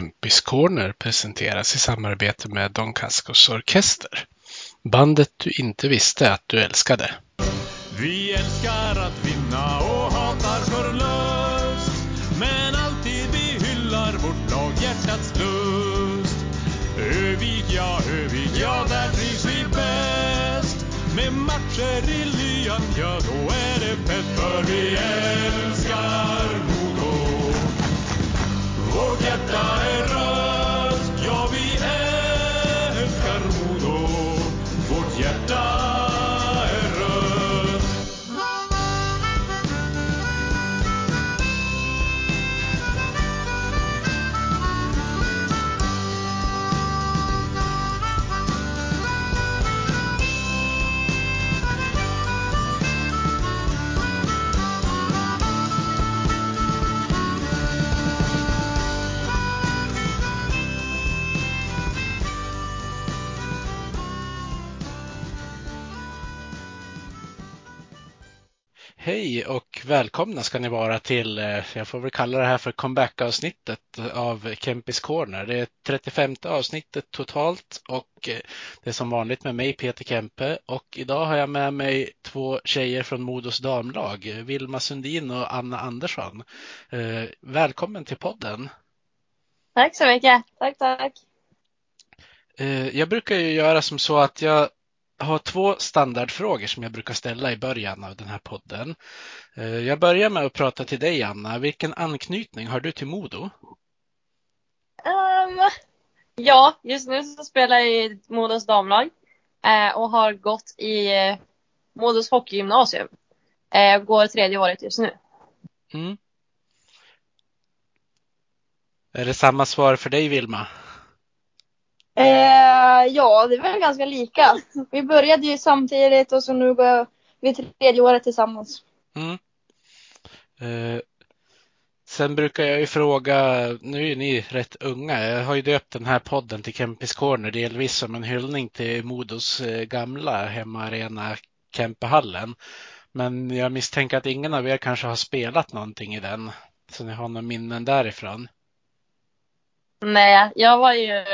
Kempis Corner presenteras i samarbete med Don Cascos Orkester. Bandet du inte visste att du älskade. Vi älskar att vinna och hatar förlust Men alltid vi hyllar vårt lag hjärtats lust Övik, ja, Övik, ja, där trivs vi bäst Med matcher i lyan, ja, då är det fett För vi älskar Hej och välkomna ska ni vara till, eh, jag får väl kalla det här för comeback-avsnittet av Kempis Corner. Det är 35 avsnittet totalt och eh, det är som vanligt med mig Peter Kempe och idag har jag med mig två tjejer från Modos damlag, Vilma Sundin och Anna Andersson. Eh, Välkommen till podden! Tack så mycket. Tack, tack. Jag brukar ju göra som så att jag har två standardfrågor som jag brukar ställa i början av den här podden. Eh, Jag börjar med att prata till dig Anna. Vilken anknytning har du till Modo? Ehm, ja, just nu så spelar jag i Modos damlag eh, och har gått i eh, Modos hockeygymnasium. Eh, går tredje året just nu. Mm. Är det samma svar för dig Vilma? Eh, ja, det är väl ganska lika. Vi började ju samtidigt och så nu går vi tredje året tillsammans. Mm. Eh, sen brukar jag ju fråga, nu är ni rätt unga, jag har ju döpt den här podden till Kempis Corner delvis som en hyllning till Modos eh, gamla hemmaarena Kempehallen. Men jag misstänker att ingen av er kanske har spelat någonting i den, så ni har några minnen därifrån. Nej, jag var ju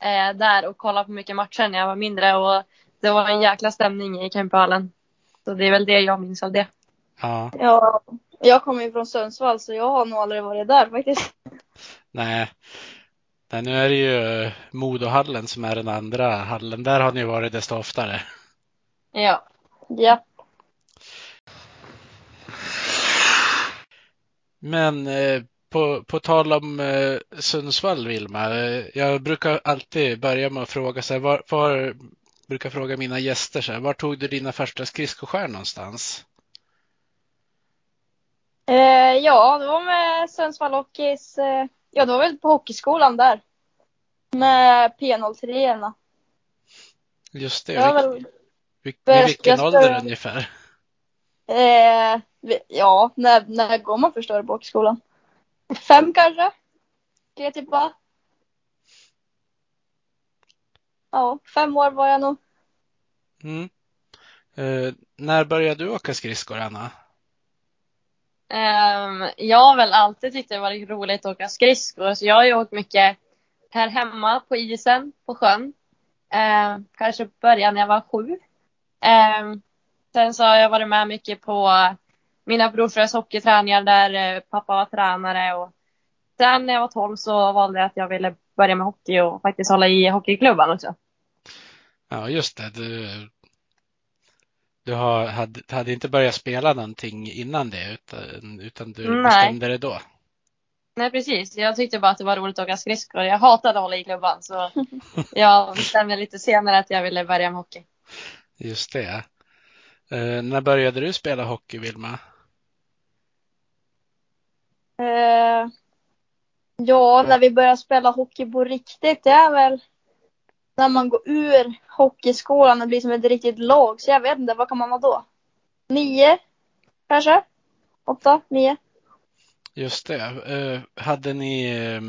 eh, där och kollade på mycket matcher när jag var mindre och det var en jäkla stämning i Kempehallen. Så det är väl det jag minns av det. Ja, Ja, jag kommer ju från Sundsvall så jag har nog aldrig varit där faktiskt. nej. Nej, nu är det ju Modohallen som är den andra hallen. Där har ni varit desto oftare. Ja. Ja. Men eh, på, på tal om eh, Sundsvall, Vilma. Eh, jag brukar alltid börja med att fråga så här, var, var brukar fråga mina gäster så här, var tog du dina första skridskoskär någonstans? Eh, ja, det var med Sundsvall Hockeys, eh, ja det var väl på hockeyskolan där. Med P03-orna. Just det, Det var vil, väl, vil, vilken jag ålder ungefär? eh, ja, när, när går man först på hockeyskolan? Fem kanske? Ska jag tippa? Ja, fem år var jag nog. Mm. Eh, när började du åka skridskor, Anna? Ehm, jag har väl alltid tyckt det varit roligt att åka skridskor. Så jag har ju åkt mycket här hemma på isen, på sjön. Ehm, kanske började när jag var sju. Ehm, sen så har jag varit med mycket på mina brorsors hockeyträningar där eh, pappa var tränare. Och sen när jag var tolv så valde jag att jag ville börja med hockey och faktiskt hålla i hockeyklubban också. Ja, just det. Du, du har, hade, hade inte börjat spela någonting innan det, utan, utan du Nej. bestämde det då? Nej precis, jag tyckte bara att det var roligt att åka skridskor. Jag hatade att hålla i klubban så jag bestämde lite senare att jag ville börja med hockey. Just det. Eh, när började du spela hockey, Vilma? Eh, ja, när vi börjar spela hockey på riktigt, det är väl när man går ur hockeyskolan och blir som ett riktigt lag. Så jag vet inte, vad kan man vara då? Nio? Kanske? Åtta? Nio? Just det. Eh, hade ni eh,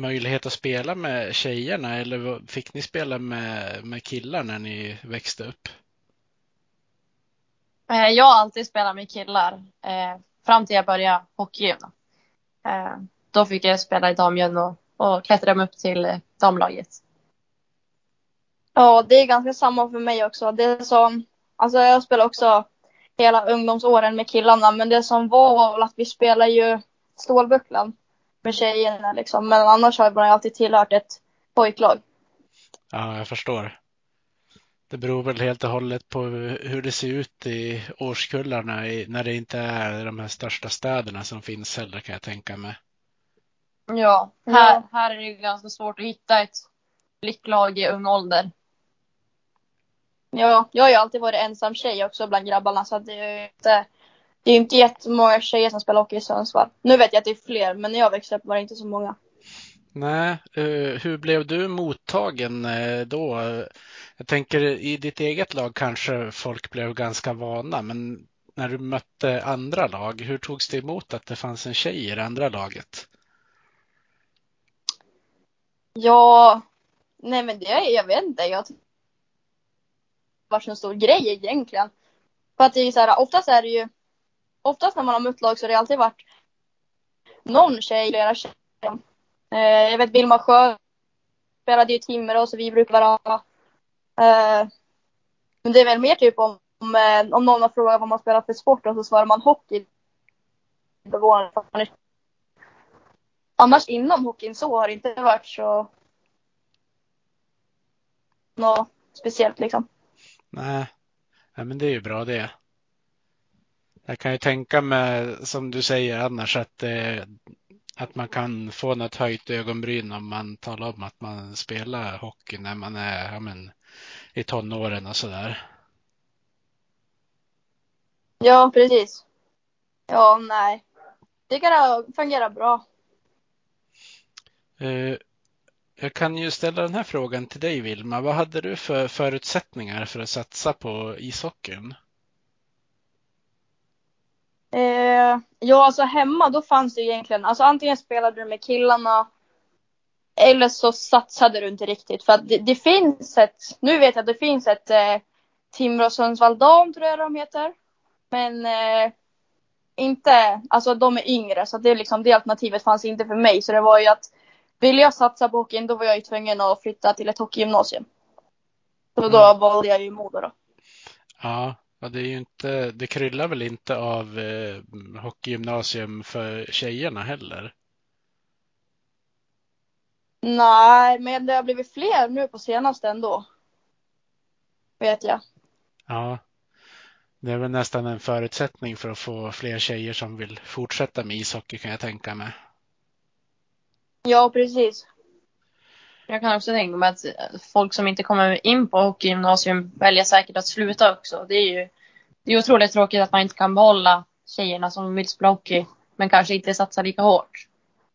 möjlighet att spela med tjejerna eller fick ni spela med, med killar när ni växte upp? Eh, Jag har alltid spelat med killar. Eh, fram till jag började hockeygym. Eh, då fick jag spela i damgym och och klättra mig upp till eh, damlaget. Ja, det är ganska samma för mig också. Det som, alltså jag spelar också hela ungdomsåren med killarna, men det som var var väl att vi spelar ju Stålbucklan med tjejerna liksom. Men annars har man ju alltid tillhört ett pojklag. Ja, jag förstår. Det beror väl helt och hållet på hur det ser ut i årskullarna i, när det inte är de här största städerna som finns heller kan jag tänka mig. Ja, här, här är det ju ganska svårt att hitta ett flicklag i ung ålder. Ja, jag har ju alltid varit ensam tjej också bland grabbarna så det är ju inte, det är inte jättemånga tjejer som spelar hockey i Sundsvall. Nu vet jag att det är fler, men när jag växte upp var det inte så många. Nej, eh, hur blev du mottagen eh, då? Jag tänker i ditt eget lag kanske folk blev ganska vana, men när du mötte andra lag, hur togs det emot att det fanns en tjej i det andra laget? Ja, nej men det, jag vet inte. Jag var så en stor grej egentligen. För att det är så här, oftast är det ju, oftast när man har mött lag så har det alltid varit någon tjej, flera tjejer. Eh, jag vet Vilma Sjö spelade ju Timrå så vi brukar vara Eh, men det är väl mer typ om, om, eh, om någon har frågat vad man spelar för sport och så svarar man hockey. Annars inom hockeyn så har det inte varit så något speciellt liksom. Nej, Nej men det är ju bra det. Jag kan ju tänka mig, som du säger annars, att, eh, att man kan få något höjt ögonbryn om man talar om att man spelar hockey när man är ja, men, i tonåren och sådär. Ja, precis. Ja, nej. Det kan fungera bra. Eh, jag kan ju ställa den här frågan till dig Vilma. Vad hade du för förutsättningar för att satsa på ishockeyn? Eh, ja, alltså hemma då fanns det egentligen, alltså antingen spelade du med killarna eller så satsade du inte riktigt. För att det, det finns ett, nu vet jag att det finns ett eh, Timrå Sundsvall Dam tror jag de heter. Men eh, inte, alltså de är yngre så det, är liksom, det alternativet fanns inte för mig. Så det var ju att ville jag satsa på hockeyn då var jag ju tvungen att flytta till ett hockeygymnasium. Så då mm. valde jag ju Modo då. Ja, Ja, det är ju inte, det kryllar väl inte av eh, hockeygymnasium för tjejerna heller? Nej, men det har blivit fler nu på senaste ändå. Vet jag. Ja. Det är väl nästan en förutsättning för att få fler tjejer som vill fortsätta med ishockey kan jag tänka mig. Ja, precis. Jag kan också tänka mig att folk som inte kommer in på hockeygymnasium väljer säkert att sluta också. Det är ju det är otroligt tråkigt att man inte kan behålla tjejerna som vill spela hockey men kanske inte satsa lika hårt.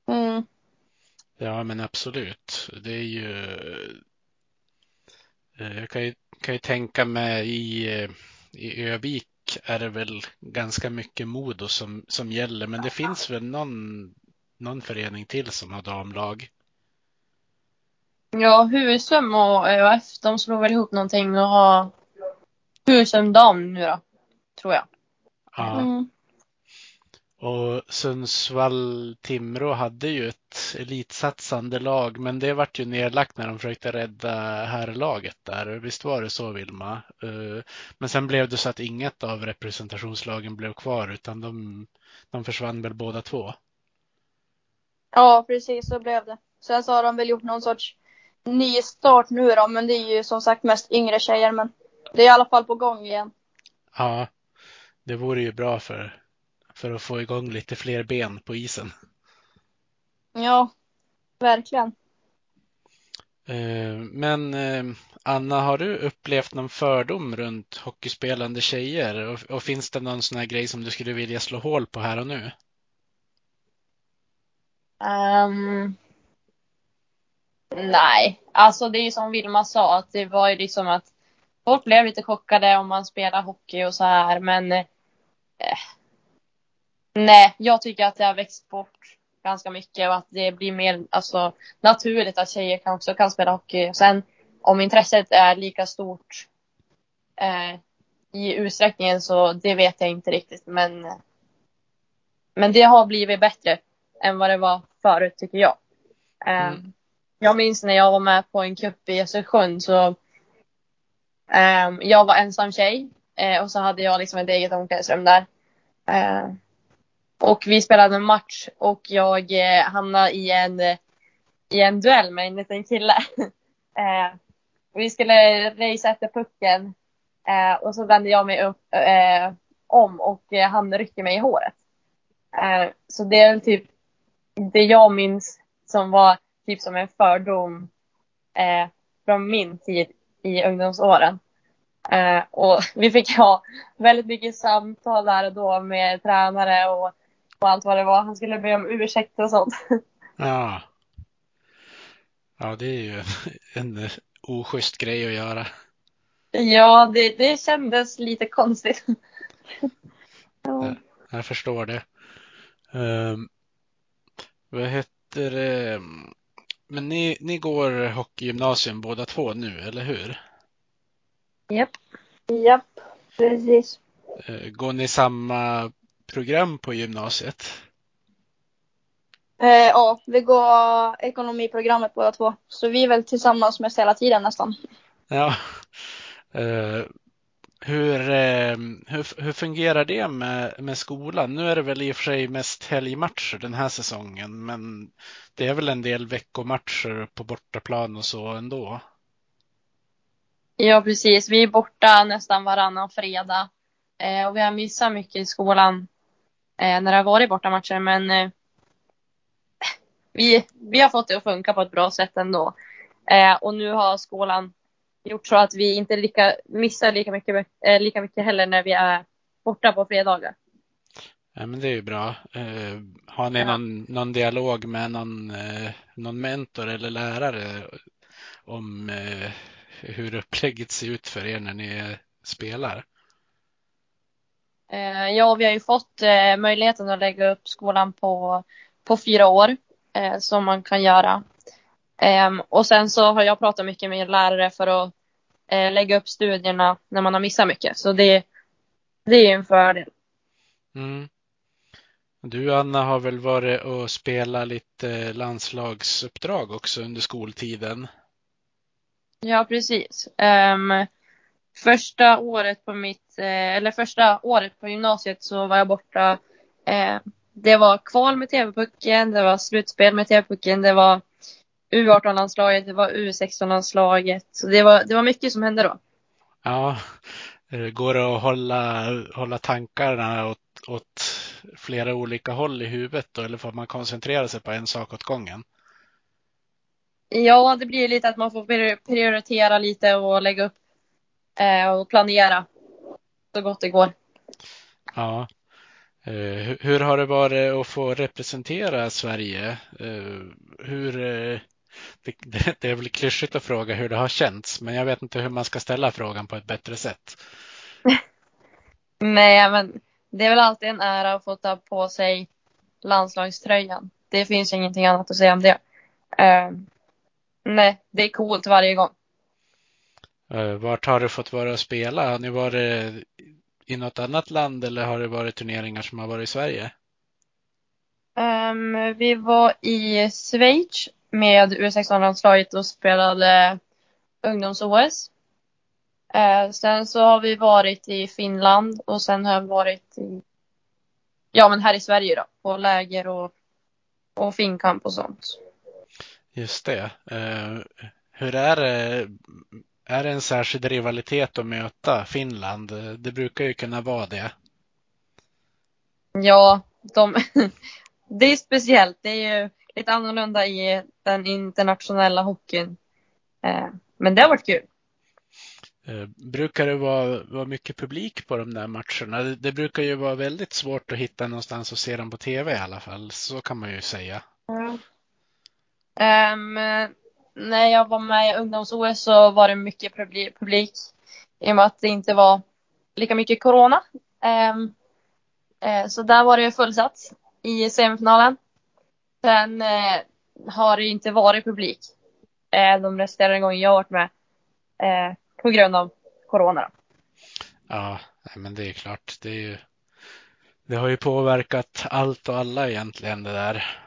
Mm. Ja, men absolut. Det är ju. Eh, jag kan ju, kan ju tänka mig i, eh, i Övik är det väl ganska mycket Modo som, som gäller, men det finns väl någon, någon förening till som har damlag. Ja, Husum och ÖF, de slår väl ihop någonting och har Husum dam nu då, tror jag. Ja. Mm. Och Sundsvall-Timrå hade ju ett elitsatsande lag, men det vart ju nedlagt när de försökte rädda herrlaget där. Visst var det så Vilma? Eh, men sen blev det så att inget av representationslagen blev kvar utan de, de försvann väl båda två. Ja, precis så blev det. Sen så har de väl gjort någon sorts ny start nu då, men det är ju som sagt mest yngre tjejer, men det är i alla fall på gång igen. Ja, det vore ju bra för, för att få igång lite fler ben på isen. Ja, verkligen. Eh, men eh, Anna, har du upplevt någon fördom runt hockeyspelande tjejer? Och, och finns det någon sån här grej som du skulle vilja slå hål på här och nu? Um, nej, alltså det är ju som Vilma sa att det var ju liksom att folk blev lite chockade om man spelar hockey och så här men eh, nej, jag tycker att det har växt bort ganska mycket och att det blir mer alltså, naturligt att tjejer kan också kan spela hockey. Sen om intresset är lika stort eh, i utsträckningen så det vet jag inte riktigt men men det har blivit bättre än vad det var förut tycker jag. Eh, Mm. Jag minns när jag var med på en cup i Östersund så eh, jag var ensam tjej eh, och så hade jag liksom ett eget omklädningsrum där. Eh, och vi spelade en match och jag eh, hamnade i en, i en duell med en liten kille. eh, vi skulle racea efter pucken eh, och så vände jag mig upp eh, om och eh, han rycker mig i håret. Eh, så det är väl typ det jag minns som var typ som en fördom eh, från min tid i ungdomsåren. Eh, och vi fick ha väldigt mycket samtal där och då med tränare och, och allt vad det var. Han skulle be om ursäkt och sånt. Ja. Ja, det är ju en oschysst grej att göra. ja, det, det kändes lite konstigt. ja. Jag förstår det. Um, vad heter det? Men ni, ni går hockeygymnasium båda två nu, eller hur? Japp. Japp, precis. Eh, Går ni samma program på gymnasiet? Eh, ja, vi går ekonomiprogrammet båda två. Så vi är väl tillsammans mest hela tiden nästan. Ja. Eh, hur, eh, hur, hur fungerar det med, med skolan? Nu är det väl i och för sig mest helgmatcher den här säsongen, men det är väl en del veckomatcher på bortaplan och så ändå. ja, precis. Vi är borta nästan varannan fredag. Eh, och vi har missat mycket i skolan när det har varit bortamatcher. Men eh, vi, vi har fått det att funka på ett bra sätt ändå. Eh, och nu har skolan gjort så att vi inte lika, missar lika mycket, eh, lika mycket heller när vi är borta på fredagar. Ja, men det är ju bra. Eh, har ni Ja. någon, någon dialog med någon, eh, någon mentor eller lärare om eh, hur upplägget ser ut för er när ni spelar? Eh, ja, vi har ju fått eh, möjligheten att lägga upp skolan på, på fyra år eh, som man kan göra. Ehm, och sen så har jag pratat mycket med lärare för att lägga upp studierna när man har missat mycket. Så det, det är en fördel. Mm. Du Anna har väl varit och spelat lite landslagsuppdrag också under skoltiden? Ja, precis. Ehm, första året på mitt, eller första året på gymnasiet så var jag borta. Eh, det var kval med TV-pucken, det var slutspel med TV-pucken, det var U18-landslaget, det var U16-landslaget. Så det var, det var mycket som hände då. Ja, eh, går det att hålla, hålla tankarna åt, åt flera olika håll i huvudet då, eller får man koncentrera sig på en sak åt gången? Ja, det blir lite att man får pri- prioritera lite och lägga upp eh, och planera så gott det går. Ja. Eh, hur, har det varit att få representera Sverige? Eh, hur, eh, det, är väl klyschigt att fråga hur det har känts, men jag vet inte hur man ska ställa frågan på ett bättre sätt. Nej, men det är väl alltid en ära att få ta på sig landslagströjan. Det finns ingenting annat att säga om det. Eh, nej, det är coolt varje gång. Eh, Vart har du fått vara och spela? Har ni varit i något annat land eller har det varit turneringar som har varit i Sverige? Ehm, vi var i Schweiz med U16-landslaget och spelade ungdoms-OS. Eh, sen så har vi varit i Finland och sen har jag varit i, ja men här i Sverige då, på läger och, och finkamp och sånt. Just det. Eh, Hur är det? Är det en särskild rivalitet att möta Finland? Det brukar ju kunna vara det. Ja, de, det är speciellt. Det är ju lite annorlunda i den internationella hockeyn. Eh, men det har varit kul. Eh, Brukar det vara, vara mycket publik på de där matcherna? Det, det brukar ju vara väldigt svårt att hitta någonstans och se dem på tv i alla fall. Så kan man ju säga. Ehm, när jag var med i ungdoms-OS så var det mycket publi- publik. I och med att det inte var lika mycket corona. Ehm, eh, så där var det fullsatt i semifinalen. Sen eh, har det inte varit publik eh, de resterande gånger jag har varit med. På grund av corona. Ja, men det är klart. Det, är ju, det har ju påverkat allt och alla egentligen det där.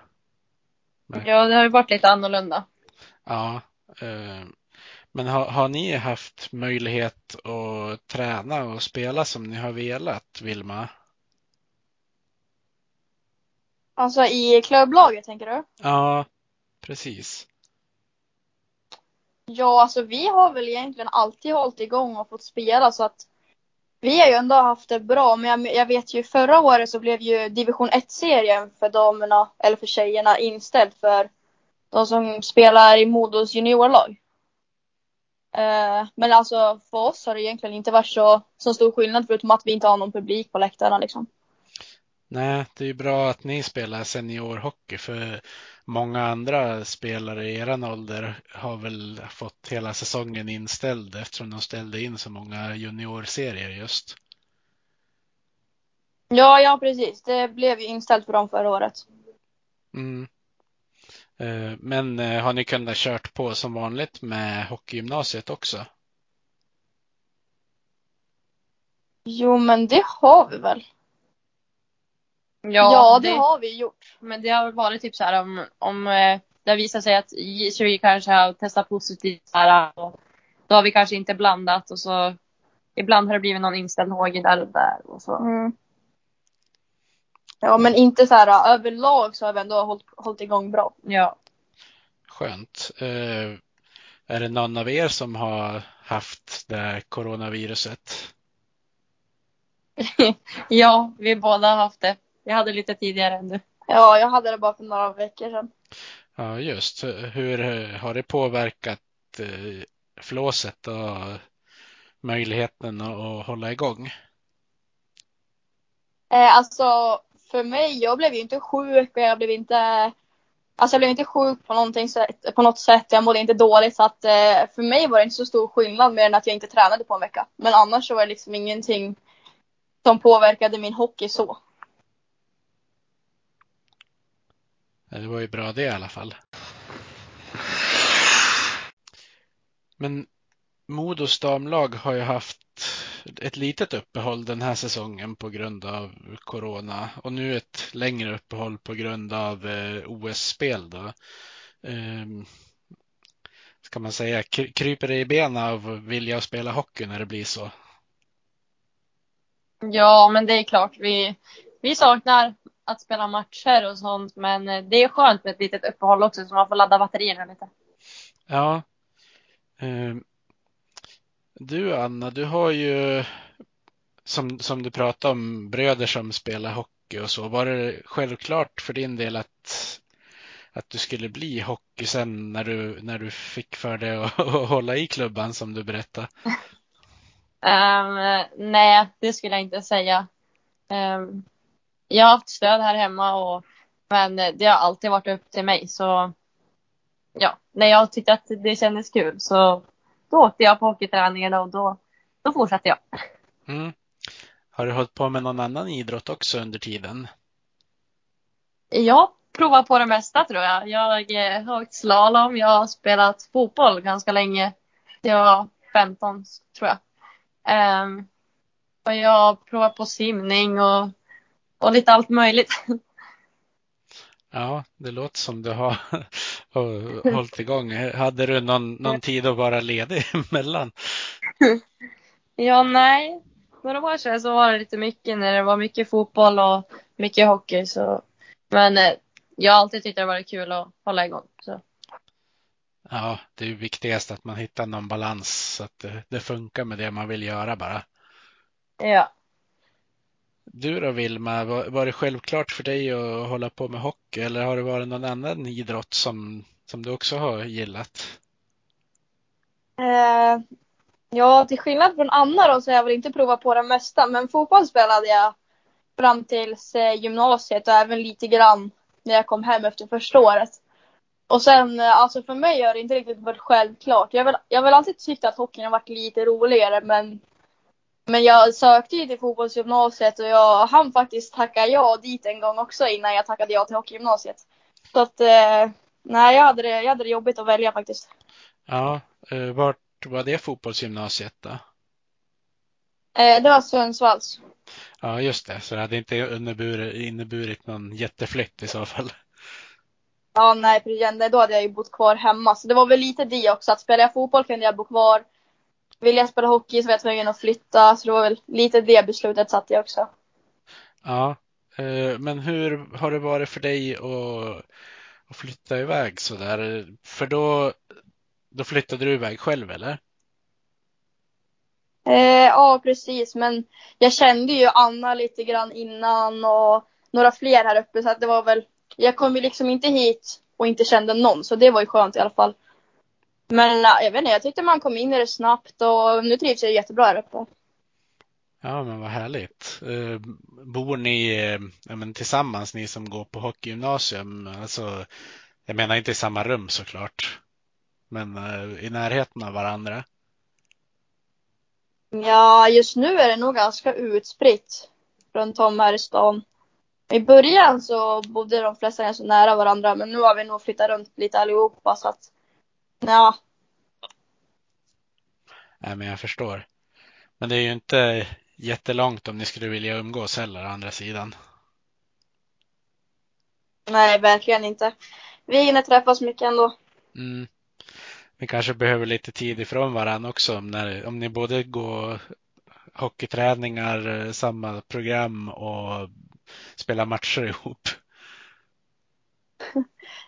Ja, det har ju varit lite annorlunda. Ja. Eh, men har, har ni haft möjlighet att träna och spela som ni har velat, Vilma? Alltså i klubblaget tänker du? Ja, precis. Ja, alltså vi har väl egentligen alltid hållit igång och fått spela så att vi har ju ändå haft det bra. Men jag, jag vet ju förra året så blev ju division 1-serien för damerna, eller för tjejerna, inställd för de som spelar i Modos juniorlag. Eh, men alltså för oss har det egentligen inte varit så, så stor skillnad förutom att vi inte har någon publik på läktarna liksom. Nej, det är ju bra att ni spelar seniorhockey för många andra spelare i eran ålder har väl fått hela säsongen inställd eftersom de ställde in så många juniorserier just. Ja, ja precis. Det blev ju inställt för dem förra året. Mm. Eh, Men eh, har ni kunnat kört på som vanligt med hockeygymnasiet också? Jo, men det har vi väl? Ja, Ja, det, har vi gjort. Men det har varit typ så här om, om eh, det har visat sig att J20 kanske har testat positivt här, och då har vi kanske inte blandat och så ibland har det blivit någon inställd HG där och där och så. Mm. Ja, men inte så här överlag så har vi ändå hållit, hållit igång bra. Ja. Skönt. Eh, Är det någon av er som har haft det här coronaviruset? ja, vi båda har haft det. Jag hade lite tidigare än du. Ja, jag hade det bara för några veckor sedan. Ja, just. Hur eh, har det påverkat eh, flåset och möjligheten att hålla igång? Eh, alltså, för mig, jag blev ju inte sjuk och jag blev inte Alltså jag blev inte sjuk på, någonting sätt, på något sätt. Jag mådde inte dåligt. Så att, eh, för mig var det inte så stor skillnad mer än att jag inte tränade på en vecka. Men annars så var det liksom ingenting som påverkade min hockey så. Det var ju bra det i alla fall. Men Modos damlag har ju haft ett litet uppehåll den här säsongen på grund av corona och nu ett längre uppehåll på grund av eh, OS-spel. Då. Eh, ska man säga, kryper det i benen av vilja att spela hockey när det blir så? Ja, men det är klart. Vi, vi saknar att spela matcher och sånt, men eh, det är skönt med ett litet uppehåll också så man får ladda batterierna lite. Ja. Du Anna, du har ju som, som du pratade om bröder som spelar hockey och så. Var det självklart för din del att, att du skulle bli hockey sen när du, när du fick för dig att, att hålla i klubban som du berättade? Um, nej, det skulle jag inte säga. Um, jag har haft stöd här hemma och men det har alltid varit upp till mig så ja, när jag tyckte att det kändes kul så då åkte jag på hockeyträningarna och då, då fortsatte jag. Mm. Har du hållit på med någon annan idrott också under tiden? Jag provar på det mesta tror jag. Jag har åkt slalom, jag har spelat fotboll ganska länge. Jag var 15 tror jag. Um, och jag har provat på simning och, och lite allt möjligt. Ja, det låter som du har hållit igång. Hade du någon, någon tid att vara ledig emellan? Ja, nej. Några år sedan så var det lite mycket när det var mycket fotboll och mycket hockey. Så. Men eh, jag har alltid tyckt det varit kul att hålla igång. Så. Ja, det är viktigast att man hittar någon balans så att det, det funkar med det man vill göra bara. Ja. Du då Vilma, var, var det självklart för dig att hålla på med hockey eller har det varit någon annan idrott som, som du också har gillat? Eh, ja, till skillnad från Anna då så har jag väl inte provat på det mesta. Men fotboll spelade jag fram tills eh, gymnasiet och även lite grann när jag kom hem efter första året. Och sen, eh, alltså för mig har det inte riktigt varit självklart. Jag har väl, jag har väl alltid tyckt att hockeyn har varit lite roligare men men jag sökte ju till fotbollsgymnasiet och jag hann faktiskt tacka ja dit en gång också innan jag tackade ja till hockeygymnasiet. Så att, eh, nej jag hade, det, jag hade det jobbigt att välja faktiskt. Ja, eh, vart var det fotbollsgymnasiet då? Eh, det var Sundsvalls. Ja, just det, så det hade inte inneburit, inneburit någon jätteflytt i så fall. Ja, nej. Då hade jag ju bott kvar hemma. Så det var väl lite det också. Att spelar jag fotboll kunde jag bo kvar. Vill jag spela hockey så var jag tvungen att flytta. Så det var väl lite det beslutet satt jag också. Ja, eh, men hur har det varit för dig att, att flytta iväg så där? För då, då flyttade du iväg själv eller? Eh, ja, precis. Men jag kände ju Anna lite grann innan och några fler här uppe. Så det var väl, jag kom ju liksom inte hit och inte kände någon. Så det var ju skönt i alla fall. Men jag vet inte, jag tyckte man kom in i det snabbt och nu trivs jag jättebra här uppe. Ja, men vad härligt. Eh, bor ni ja, men tillsammans, ni som går på hockeygymnasium? Alltså, jag menar inte i samma rum såklart, men eh, i närheten av varandra? Ja, just nu är det nog ganska utspritt runt om här i stan. I början så bodde de flesta ganska nära varandra, men nu har vi nog flyttat runt lite allihopa så att, ja. Nej, men jag förstår. Men det är ju inte jättelångt om ni skulle vilja umgås heller, andra sidan. Nej, verkligen inte. Vi hinner träffas mycket ändå. Mm. Vi kanske behöver lite tid ifrån varandra också när, om ni både går hockeyträningar, samma program och spelar matcher ihop.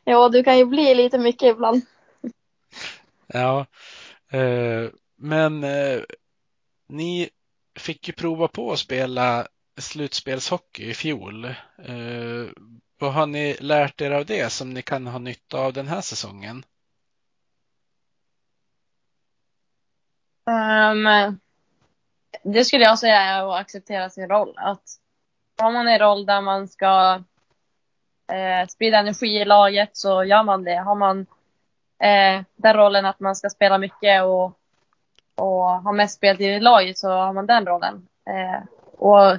Ja, du kan ju bli lite mycket ibland. Ja, eh, men eh, ni fick ju prova på att spela slutspelshockey i fjol. Eh, vad har ni lärt er av det som ni kan ha nytta av den här säsongen? Um, det skulle jag säga är att acceptera sin roll. Att har man en roll där man ska eh, sprida energi i laget så gör man det. Har man eh, den rollen att man ska spela mycket och och ha mest speltid i laget så har man den rollen. Eh, och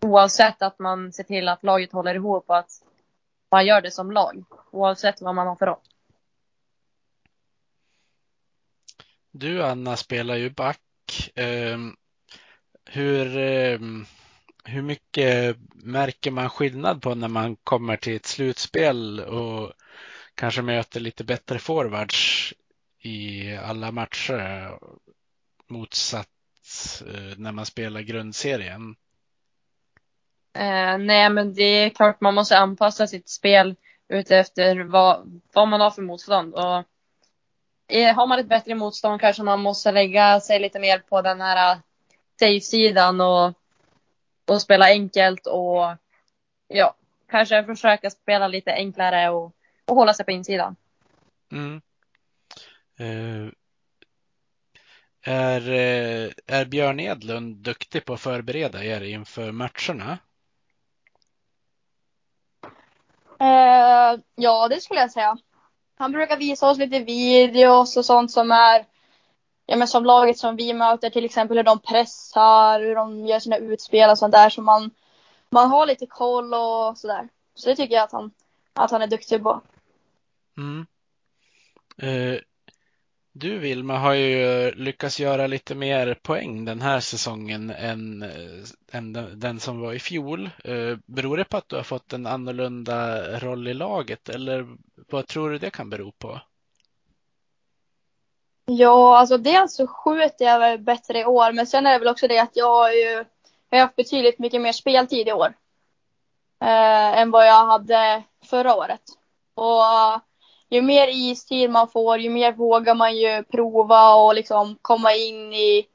oavsett att man ser till att laget håller ihop och att man gör det som lag. Oavsett vad man har för roll. Du Anna spelar ju back. Eh, hur, eh, hur mycket märker man skillnad på när man kommer till ett slutspel och kanske möter lite bättre forwards i alla matcher motsatt eh, när man spelar grundserien? Eh, nej, men det är klart man måste anpassa sitt spel utefter vad, vad man har för motstånd. Och eh, har man ett bättre motstånd kanske man måste lägga sig lite mer på den här eh, safe-sidan och, och spela enkelt och ja, kanske försöka spela lite enklare och, och hålla sig på insidan. Mm. Eh, är, eh, är Björn Edlund duktig på att förbereda er inför matcherna? Eh, ja, det skulle jag säga. Han brukar visa oss lite videos och sånt som är ja, men som laget som vi möter, till exempel hur de pressar, hur de gör sina utspel och sånt där. Så man, man har lite koll och sådär. Så det tycker jag att han, att han är duktig på. Mm. Eh, du Vilma har ju eh, lyckats göra lite mer poäng den här säsongen än, eh, än den som var i fjol. Eh, beror det på att du har fått en annorlunda roll i laget eller vad tror du det kan bero på? Ja, alltså dels så skjuter jag väl bättre i år, men sen är det väl också det att jag har ju jag har haft betydligt mycket mer speltid i år. Eh, än vad jag hade förra året. Och ju mer istid man får, ju mer vågar man ju prova och liksom komma in i,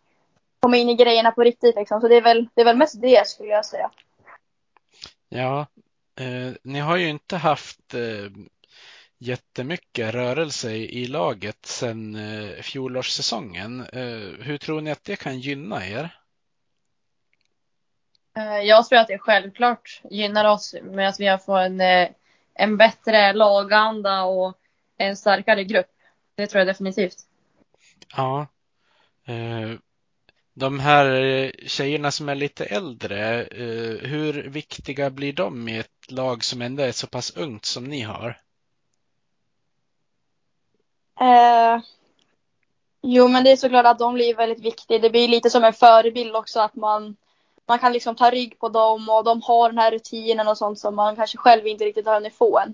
komma in i grejerna på riktigt liksom. Så det är väl, det är väl mest det skulle jag säga. Ja, eh, ni har ju inte haft eh, jättemycket rörelse i, laget sedan eh, fjolårssäsongen. Eh, hur tror ni att det kan gynna er? Eh, jag tror att det självklart gynnar oss med att vi har fått en, eh, en bättre laganda och en starkare grupp. Det tror jag definitivt. Ja. Eh, de här tjejerna som är lite äldre, eh, hur viktiga blir de i ett lag som ändå är så pass ungt som ni har? Eh, jo, men det är såklart att de blir väldigt viktiga. Det blir lite som en förebild också att man, man kan liksom ta rygg på dem och de har den här rutinen och sånt som man kanske själv inte riktigt har hunnit få än.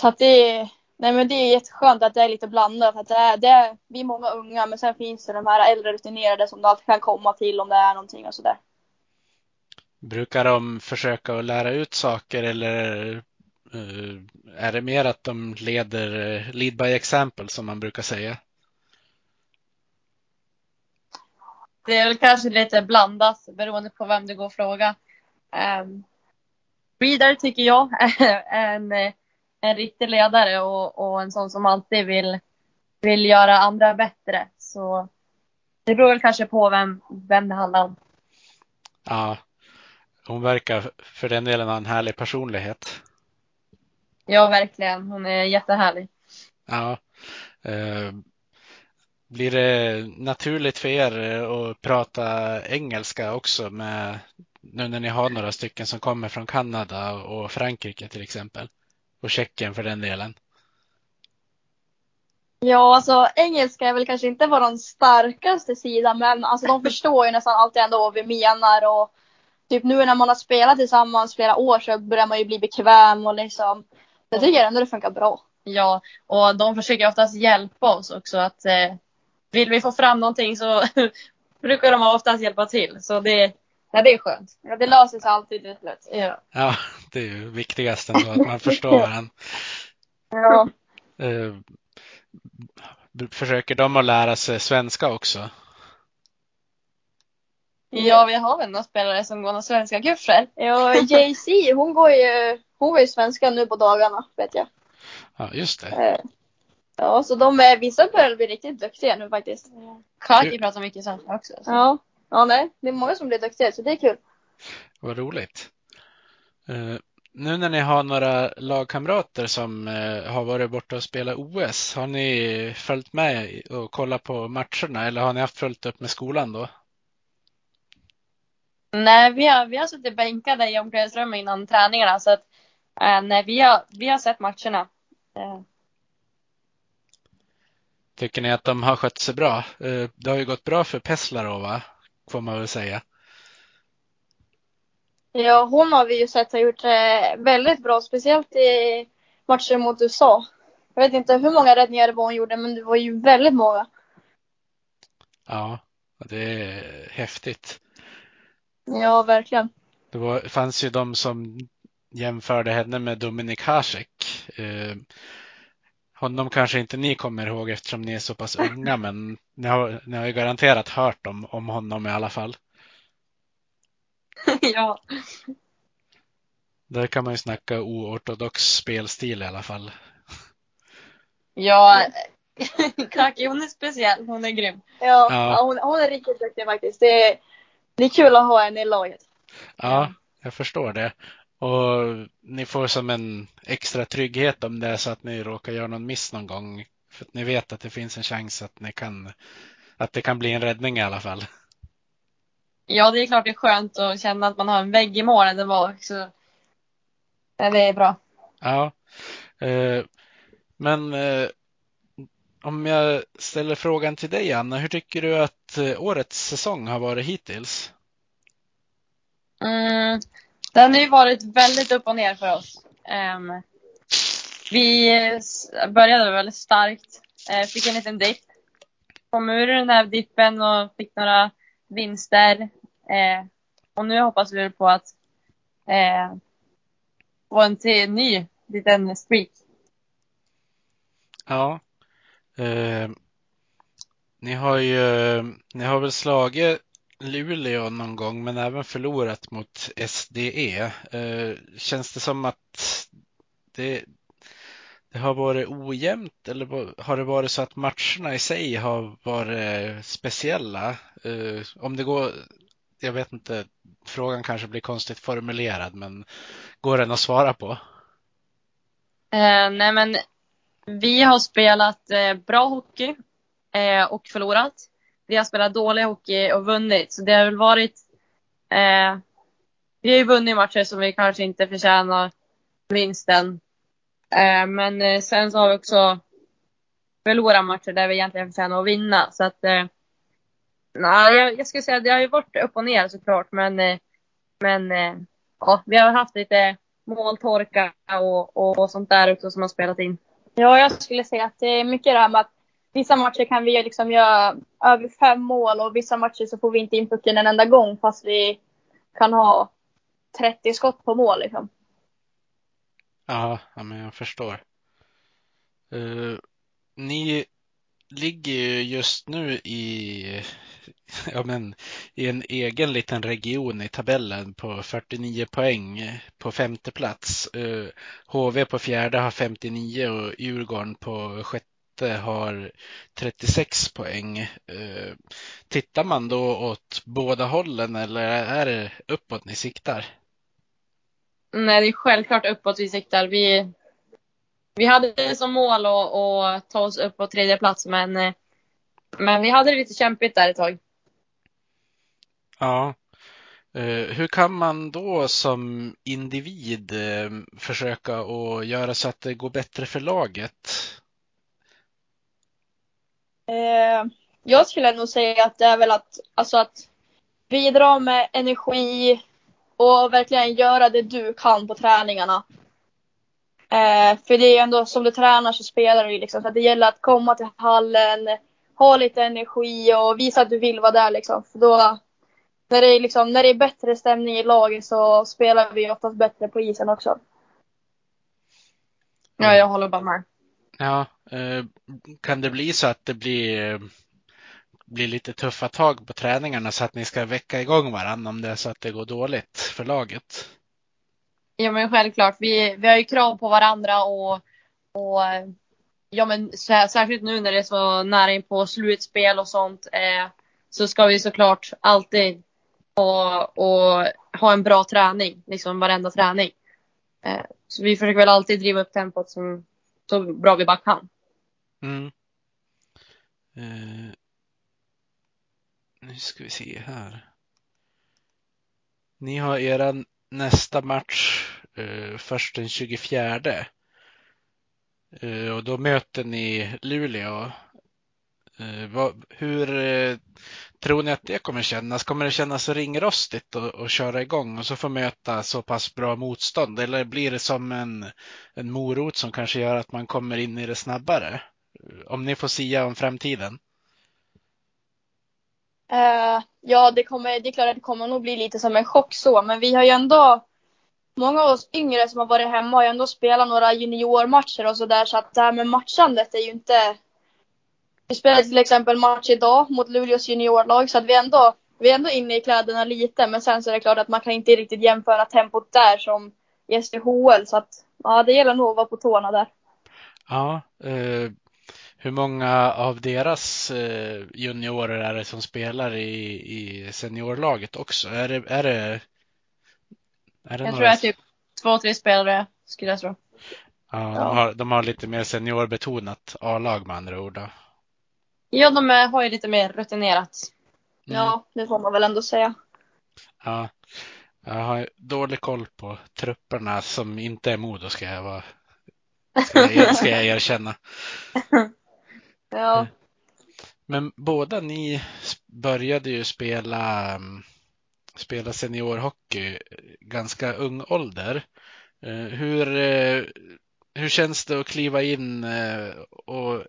Så att det nej men det är jätteskönt att det är lite blandat. Att det är, det är, vi är många unga men sen finns det de här äldre rutinerade som du alltid kan komma till om det är någonting och sådär. Brukar de försöka att lära ut saker eller eh, är det mer att de leder eh, lead by example som man brukar säga? Det är väl kanske lite blandat beroende på vem du går och fråga. Um, Reader tycker jag är en, en riktig ledare och, och en sån som alltid vill, vill göra andra bättre. Så det beror väl kanske på vem, vem det handlar om. Ja, hon verkar för den delen ha en härlig personlighet. Ja, verkligen. Hon är jättehärlig. Ja. Eh, blir det naturligt för er att prata engelska också med nu när ni har några stycken som kommer från Kanada och Frankrike till exempel? Och Tjeckien för den delen. Ja, alltså engelska är väl kanske inte vår starkaste sida men alltså de förstår ju nästan alltid ändå vad vi menar och typ nu när man har spelat tillsammans flera år så börjar man ju bli bekväm och liksom jag tycker ändå det funkar bra. Ja, och de försöker oftast hjälpa oss också att eh, vill vi få fram någonting så brukar de oftast hjälpa till. Så det, ja, det är skönt. Ja, det löser sig alltid till slut. Ja. Ja, det är ju viktigast ändå att man förstår varandra. Ja. Eh, försöker de att lära sig svenska också? ja, vi har väl några spelare som går några svenska kurser. Ja, JC hon går ju, hon går ju svenska nu på dagarna vet jag. Ja, just det. Eh, Ja, så de är, vissa börjar bli riktigt duktiga nu faktiskt. Kaki pratar mycket svenska också. Så. Ja. Ja, nej. Det är många som blir duktiga så det är kul. Vad roligt. Eh, nu när ni har några lagkamrater som eh, har varit borta och spelat OS, har ni följt med och kollat på matcherna eller har ni haft fullt upp med skolan då? Nej, vi har, vi har suttit bänkade i omklädningsrummet innan träningarna så att eh, nej, vi har, vi har sett matcherna. Tycker ni att de har skött sig bra? Det har ju gått bra för Peslarova, får man väl säga. Ja, hon har vi ju sett har gjort det väldigt bra, speciellt i matchen mot USA. Jag vet inte hur många räddningar det var hon gjorde, men det var ju väldigt många. Ja, det är häftigt. Ja, verkligen. Det var, fanns ju de som jämförde henne med Dominik Hasek. Eh, honom kanske inte ni kommer ihåg eftersom ni är så pass unga, men ni har, ni har ju garanterat hört om, om honom i alla fall. ja. Där kan man ju snacka oortodox spelstil i alla fall. Ja, Kaki hon är speciell. Hon är grym. Ja, Ja. ja. hon, hon är riktigt duktig faktiskt. Det är, det är kul att ha henne i laget. Ja, jag förstår det. Och ni får som en extra trygghet om det är så att ni råkar göra någon miss någon gång. För att ni vet att det finns en chans att ni kan, att det kan bli en räddning i alla fall. Ja, det är klart det är skönt att känna att man har en vägg i målen. Det var också. Det är bra. Ja, eh, men eh, om jag ställer frågan till dig Anna, hur tycker du att eh, årets säsong har varit hittills? Mm, den har ju varit väldigt upp och ner för oss. Ehm, vi s- började väldigt starkt. Eh, fick en liten dipp. Kom ur den här dippen och fick några vinster. Eh, och nu hoppas vi på att eh, få en till ny liten streak. Ja, eh, ni har ju, eh, ni har väl slagit Luleå någon gång, men även förlorat mot SDE. Eh, känns det som att det, det har varit ojämnt eller har det varit så att matcherna i sig har varit speciella? Eh, om det går, jag vet inte, frågan kanske blir konstigt formulerad, men går den att svara på? Eh, nej men vi har spelat eh, bra hockey eh, och förlorat. Vi har spelat dålig hockey och vunnit. Så det har väl varit eh, Vi har ju vunnit matcher som vi kanske inte förtjänar vinsten. Eh, men eh, sen så har vi också förlorat matcher där vi egentligen förtjänar att vinna. Så att eh, nej, jag, jag skulle säga att det har ju varit upp och ner såklart. Men, eh, men eh, ja, vi har haft lite måltorka och, och, och sånt där också som har spelat in. Ja, jag skulle säga att det är mycket det här med att vissa matcher kan vi liksom göra över fem mål och vissa matcher så får vi inte in pucken en enda gång fast vi kan ha 30 skott på mål liksom. Ja, ja men jag förstår. Uh, ni ligger ju just nu i, ja men, i en egen liten region i tabellen på 49 poäng på femte plats. Eh, HV på fjärde har 59 och Djurgården på sjätte har 36 poäng. Eh, tittar man då åt båda hållen eller är det uppåt ni siktar? Nej, det är självklart uppåt vi siktar. Vi, vi hade det som mål att, att ta oss upp på tredje plats men, eh, men vi hade det lite kämpigt där ett tag. Ja. Eh, hur kan man då som individ eh, försöka att göra så att det går bättre för laget? Jag skulle nog säga att det är väl att, alltså att bidra med energi och verkligen göra det du kan på träningarna. Eh, för det är ju ändå som du tränar så spelar du liksom. Så det gäller att komma till hallen, ha lite energi och visa att du vill vara där liksom. För då, när det, är liksom, när det är bättre stämning i laget så spelar vi oftast bättre på isen också. Ja, jag håller bara med. Ja, eh, kan det bli så att det blir, blir lite tuffa tag på träningarna så att ni ska väcka igång varandra om det är så att det går dåligt för laget? Ja men självklart. Vi, vi har ju krav på varandra och, och ja men särskilt nu när det är så nära in på slutspel och sånt eh, så ska vi såklart alltid ha, och ha en bra träning, liksom varenda träning. Eh, så vi försöker väl alltid driva upp tempot som, så bra vi bara kan. Mm. Eh, nu ska vi se här. Ni har eran nästa match eh, först den 24. Eh, och då möter ni Luleå. Eh, vad, hur eh, tror ni att det kommer kännas? Kommer det kännas ringrostigt att köra igång och så få möta så pass bra motstånd? Eller blir det som en, en morot som kanske gör att man kommer in i det snabbare? Eh, om ni får sia om framtiden. Uh, ja, det, kommer, det är klart att det kommer nog bli lite som en chock så, men vi har ju ändå Många av oss yngre som har varit hemma har ju ändå spelat några juniormatcher och sådär så att det här med matchandet är ju inte Vi spelade till exempel match idag mot Luleås juniorlag så att vi ändå Vi är ändå inne i kläderna lite men sen så är det klart att man kan inte riktigt jämföra tempot där som i SDHL så att ja det gäller nog att vara på tårna där. Ja, eh, hur många av deras eh, juniorer är det som spelar i, i seniorlaget också? Är det, är det, är det jag några... tror är typ två, tre spelare skulle jag tro. Ja, de, ja. Har, de har lite mer seniorbetonat A-lag med andra ord. Då. Ja, de är, har ju lite mer rutinerat. Mm. Ja, det får man väl ändå säga. Ja, jag har dålig koll på trupperna som inte är Modo ska jag vara ska jag, ska jag erkänna. Ja. Men båda ni började ju spela, mm, spela seniorhockey ganska ung ålder. Eh, hur, eh, hur känns det att kliva in eh, och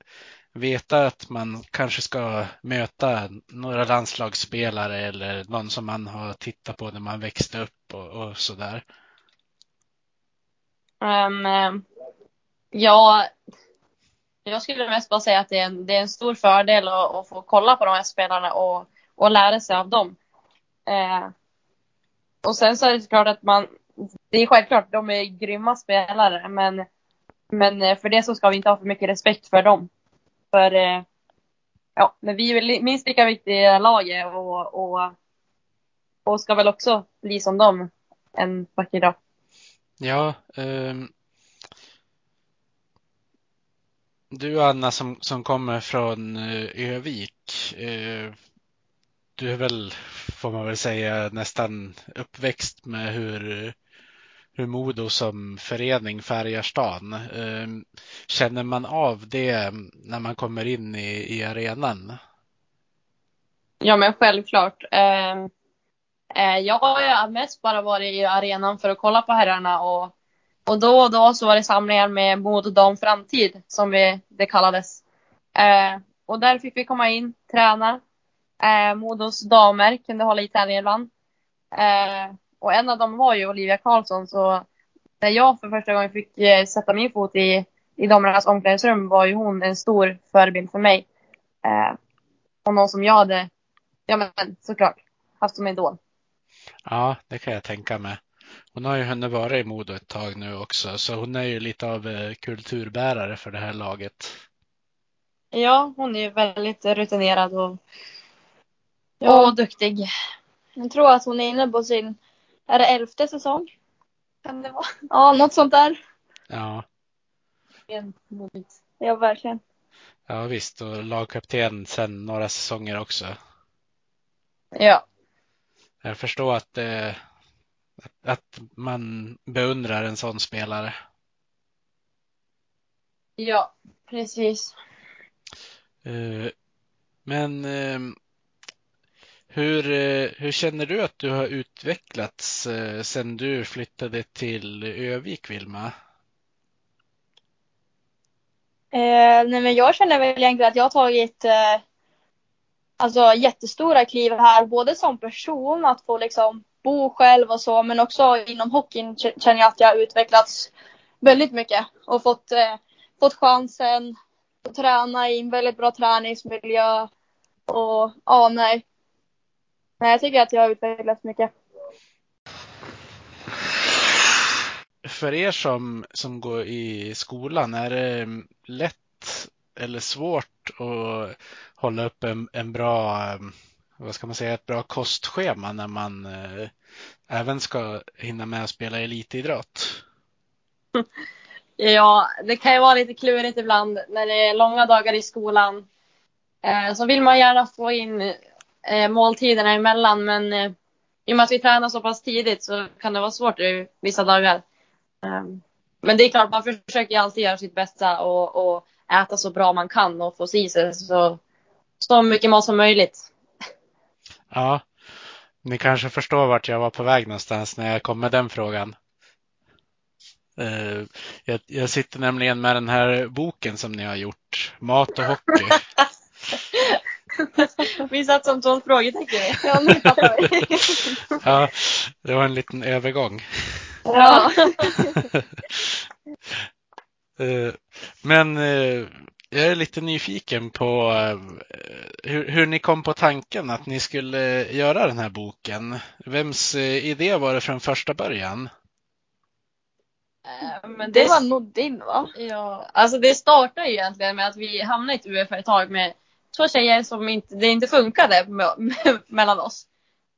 veta att man kanske ska möta några landslagsspelare eller någon som man har tittat på när man växte upp och, och sådär? Um, ja, jag skulle mest bara säga att det är en, det är en stor fördel att, att få kolla på de här spelarna och, och lära sig av dem. Eh, och sen så är det klart att man, det är självklart, de är grymma spelare, men, men eh, för det så ska vi inte ha för mycket respekt för dem. För eh, ja, men vi är väl minst lika viktiga i laget och, och, och ska väl också bli som dem en vacker dag. Ja, um du Anna som, som kommer från eh, Övik. Eh, du är väl, får man väl säga, nästan uppväxt med hur, hur Modo som förening färgar stan. Eh, känner man av det mm, när man kommer in i, i arenan? Ja, men självklart. Ehm, eh, jag har mest bara varit i arenan för att kolla på herrarna och, och då och då så var det samlingar med Modo Dam Framtid som vi, det kallades. Eh, och där fick vi komma in, träna. Eh, Modos damer kunde hålla i träningen ibland. Eh, och en av dem var ju Olivia Karlsson så när jag för första gången fick eh, sätta min fot i, i damernas omklädningsrum var ju hon en stor förebild för mig. Eh, och någon som jag hade, ja men såklart, haft som idol. Ja, det kan jag tänka mig. Hon har ju hunnit vara i Modo ett tag nu också, så hon är ju lite av eh, kulturbärare för det här laget. Ja, hon är ju väldigt rutinerad och, Ja. och duktig. Jag tror att hon är inne på sin, är det elfte säsong? Kan det vara? Ja, något sånt där. Ja, Ja, verkligen. ja visst, och lagkapten sedan några säsonger också. Ja. Jag förstår att, eh, att, man beundrar en sån spelare. Ja, precis. Eh, Men eh, hur, eh, hur känner du att du har utvecklats sedan du flyttade till Övik, Vilma? Eh, nej men jag känner väl egentligen att jag har tagit eh, alltså jättestora kliv här, både som person, att få liksom bo själv och så, men också inom hockeyn känner jag att jag har utvecklats väldigt mycket och fått, eh, fått chansen att träna i en väldigt bra träningsmiljö och ja, nej. Nej, jag tycker att jag har utvecklats mycket. För er som, som går i skolan, är det lätt eller svårt att hålla upp en, en bra, eh, vad ska man säga, ett bra kostschema när man eh, även ska hinna med att spela elitidrott? Ja, det kan ju vara lite klurigt ibland när det är långa dagar i skolan. Eh, så vill man gärna få in eh, måltiderna emellan, men eh, i och med att vi tränar så pass tidigt så kan det vara svårt i vissa dagar. Eh, men det är klart, man försöker ju alltid göra sitt bästa och, och äta så bra man kan och få i sig så, så mycket mat som möjligt. Ja, ni kanske förstår vart jag var på väg någonstans när jag kom med den frågan. Eh, Jag, jag sitter nämligen med den här boken som ni har gjort, Mat och hockey. Vi satt som tolv frågetecken. Ja, det var en liten övergång. Ja. Eh, Men eh, jag är lite nyfiken på hur, hur ni kom på tanken att ni skulle göra den här boken. Vems eh, idé var det från första början? Eh, Men Det var nog din va? Ja, alltså det startade ju egentligen med att vi hamnade i ett UF-företag med två tjejer som inte, det inte funkade med, med, mellan oss.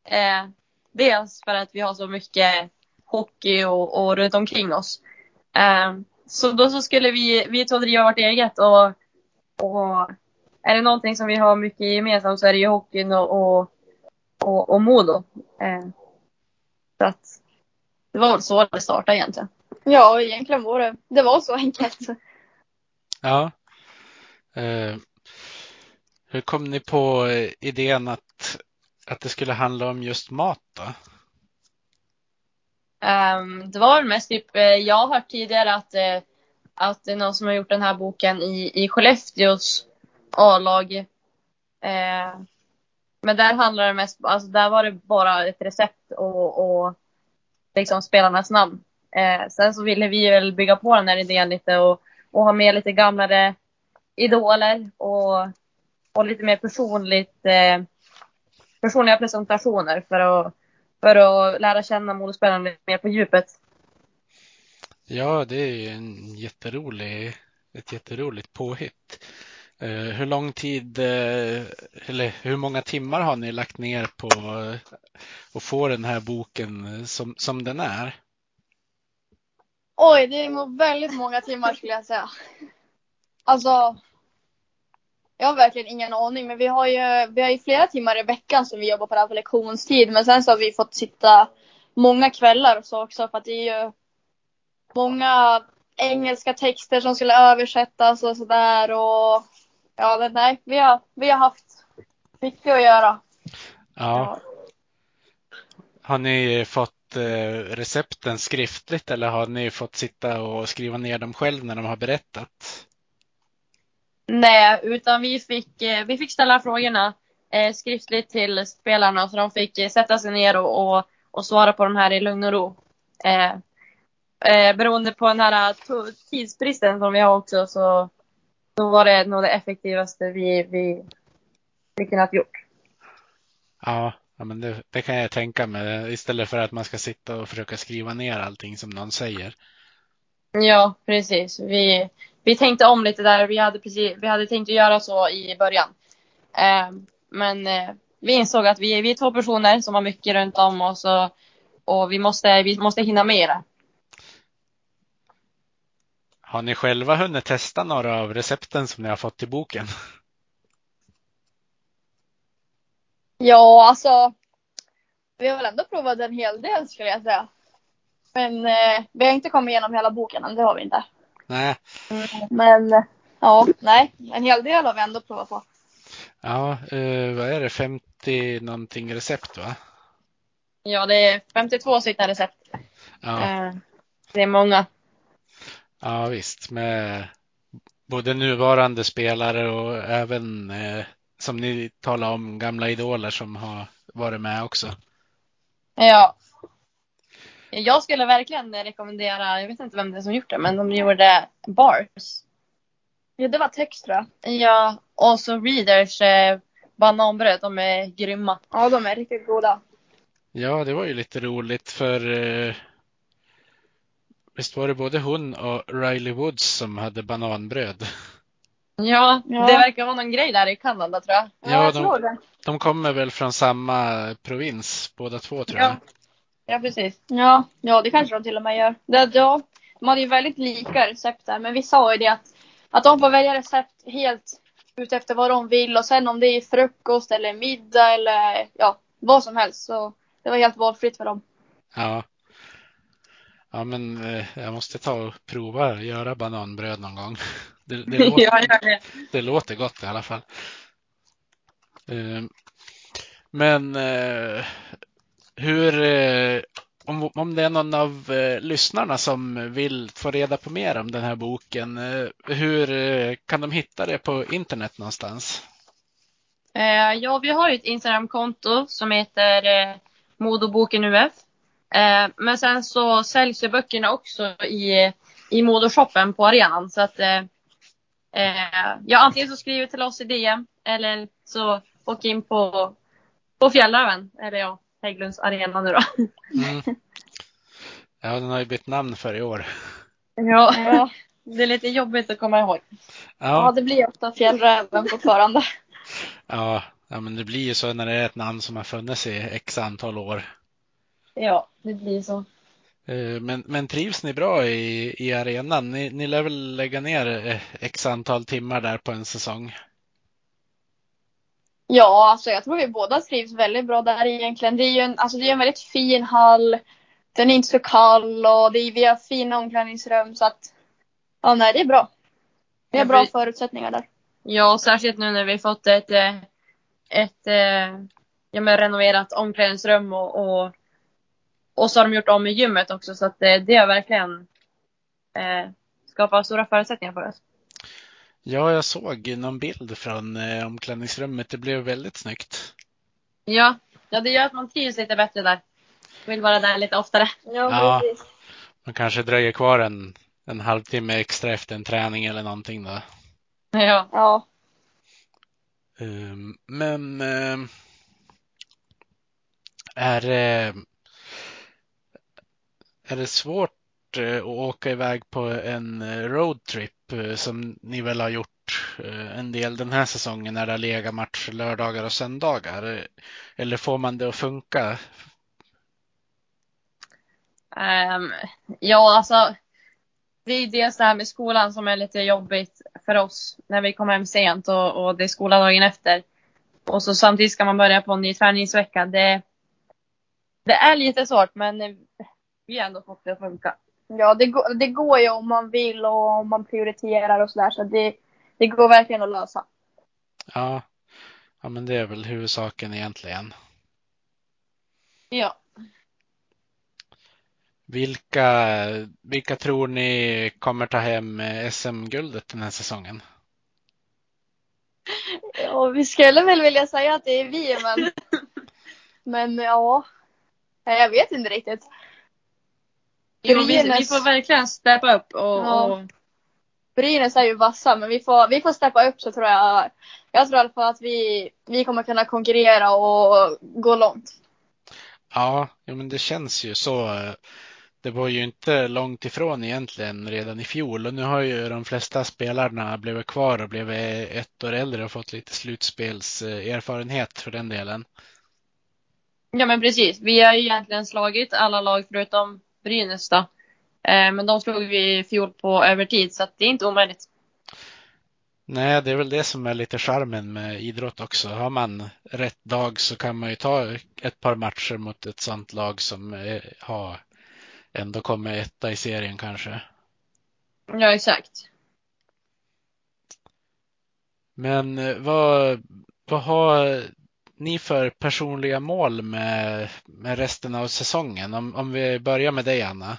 Eh, dels för att vi har så mycket hockey och, och runt omkring oss. Eh, så då så skulle vi, vi två driva vårt eget och, och är det någonting som vi har mycket gemensamt så är det ju hockeyn och, och, och, och Modo. Eh, så att det var väl så det startade egentligen. Ja, egentligen var det. Det var så enkelt. Ja. Eh, hur kom ni på eh, idén att, att det skulle handla om just mat då? Ehm, det var väl mest typ, eh, jag har hört tidigare att, eh, att det är någon som har gjort den här boken i, i Skellefteås A-lag. Eh, men där handlar det mest, alltså där var det bara ett recept och, och liksom spelarnas namn. Eh, sen så ville vi väl bygga på den här idén lite och, och ha med lite gamlare idoler och, och lite mer personligt, eh, personliga presentationer för att för att lära känna modespelarna lite mer på djupet. Ja, det är ju en jätterolig, ett jätteroligt påhitt. Eh, hur lång tid, eh, eller hur många timmar har ni lagt ner på eh, att få den här boken som, som den är? Oj, det är väldigt många timmar skulle jag säga. Alltså. Jag har verkligen ingen aning, men vi har ju, vi har ju flera timmar i veckan som vi jobbar på det här på lektionstid. Men sen så har vi fått sitta många kvällar och så också för att det är ju många engelska texter som skulle översättas och sådär och ja, men nej, vi har, vi har haft mycket att göra. Ja. Har ni fått eh, recepten skriftligt eller har ni fått sitta och skriva ner dem själv när de har berättat? Nej, utan vi fick, eh, vi fick ställa frågorna eh, skriftligt till spelarna så de fick sätta sig ner och, och, och svara på de här i lugn och ro. Eh, eh, beroende på den här tidsbristen som vi har också så, så var det nog det effektivaste vi, vi, vi kunnat gjort. Ja, ja men det, det kan jag tänka mig. Istället för att man ska sitta och försöka skriva ner allting som någon säger. Ja, precis. Vi, vi tänkte om lite där. Vi hade, precis, vi hade tänkt att göra så i början. Eh, men eh, vi insåg att vi, vi är två personer som har mycket runt om oss och, och vi, måste, vi måste hinna med det. Har ni själva hunnit testa några av recepten som ni har fått i boken? Ja, alltså. Vi har väl ändå provat en hel del skulle jag säga. Men eh, vi har inte kommit igenom hela boken än, det har vi inte. Nej, Men eh, ja, nej. En hel del har vi ändå provat på. ja, eh, vad är det, 50 någonting recept va? Ja, det är 52 stycken recept. Ja, Eh, det är många. Ja visst, med både nuvarande spelare och även eh, som ni talar om gamla idoler som har varit med också. Ja. Jag skulle verkligen rekommendera, jag vet inte vem det är som gjort det, men de gjorde bars. Ja, det var text tror jag. Ja, och så Readers eh, bananbröd, de är grymma. Ja, de är riktigt goda. Ja, det var ju lite roligt för eh, visst var det både hon och Riley Woods som hade bananbröd? Ja, det verkar vara någon grej där i Kanada tror jag. Ja, Ja, jag de- tror det. De kommer väl från samma provins båda två tror jag. Ja. Ja, precis. Ja, ja, det kanske de till och med gör. Det, ja, de hade ju väldigt lika recept där, men vi sa ju det att, att de får välja recept helt utefter vad de vill och sen om det är frukost eller middag eller ja, vad som helst så det var helt valfritt för dem. Ja. Ja, men eh, jag måste ta och prova att göra bananbröd någon gång. Det, det, låter, Ja, det. det låter gott i alla fall. Eh, Men eh, hur, om, om det är någon av lyssnarna som vill få reda på mer om den här boken, hur kan de hitta det på internet någonstans? Ja, vi har ju ett Instagramkonto som heter Modoboken UF. Eh, men sen så säljs ju böckerna också i, i Modoshoppen på arenan. Så att eh, eh, ja, antingen så skriver till oss i DM eller så åk in på, på Fjällräven, eller ja, Hägglunds arena nu då. Mm. Ja, den har ju bytt namn för i år. Ja, Ja, det är lite jobbigt att komma ihåg. ja Ja, det blir ofta fjällräven fortfarande. ja, ja, men det blir ju så när det är ett namn som har funnits i x antal år. Ja, det blir så. Eh, Men, men trivs ni bra i, i arenan? Ni, ni lär väl lägga ner eh, x antal timmar där på en säsong? Ja, alltså jag tror vi båda trivs väldigt bra där egentligen. Det är ju en, alltså det är en väldigt fin hall. Den är inte så kall och det är, vi har fina omklädningsrum så att ja, nej, det är bra. Vi har Ja, bra för- förutsättningar där. Ja, särskilt nu när vi fått ett, eh, ett eh, ja, men renoverat omklädningsrum och, och, och så har de gjort om i gymmet också så att eh, det har verkligen eh, skapat stora förutsättningar för oss. Ja, jag såg någon bild från eh, omklädningsrummet. Det blev väldigt snyggt. Ja, ja, det gör att man trivs lite bättre där. Vill vara där lite oftare. Ja. precis. Man kanske dröjer kvar en, en halvtimme extra efter en träning eller någonting då. Ja. Ja. Ehm, Men ehm, är det, är det svårt eh, att åka iväg på en eh, roadtrip eh, som ni väl har gjort en del den här säsongen när det har legat matcher lördagar och söndagar? Eller får man det att funka? Um, ja, alltså. Det är dels det här med skolan som är lite jobbigt för oss när vi kommer hem sent och, och det är skola dagen efter. Och så samtidigt ska man börja på en ny träningsvecka. Det, det är lite svårt men vi har ändå fått det att funka. Ja, det går, det går ju om man vill och om man prioriterar och sådär. Så det, det går verkligen att lösa. Ja, ja men det är väl huvudsaken egentligen. Ja. Vilka, vilka tror ni kommer ta hem SM-guldet den här säsongen? Ja, vi skulle väl vilja säga att det är vi, men. men ja. Jag vet inte riktigt. Jo, vi, vi Brynäs- får verkligen steppa upp och, Ja. och Brynäs är ju vassa, men vi får, vi får steppa upp så tror jag. Jag tror i alla fall att vi, vi kommer kunna konkurrera och gå långt. Ja, ja, men det känns ju så. Det var ju inte långt ifrån egentligen redan i fjol och nu har ju de flesta spelarna blivit kvar och blivit ett år äldre och fått lite slutspelserfarenhet för den delen. Ja men precis. Vi har ju egentligen slagit alla lag förutom Brynäs då. Eh, men de slog vi i fjol på övertid så det är inte omöjligt. Nej, det är väl det som är lite charmen med idrott också. Har man rätt dag så kan man ju ta ett par matcher mot ett sånt lag som har ändå kommer etta i serien kanske. Ja exakt. Men eh, vad, vad har ni för personliga mål med, med resten av säsongen? Om, om vi börjar med dig Anna.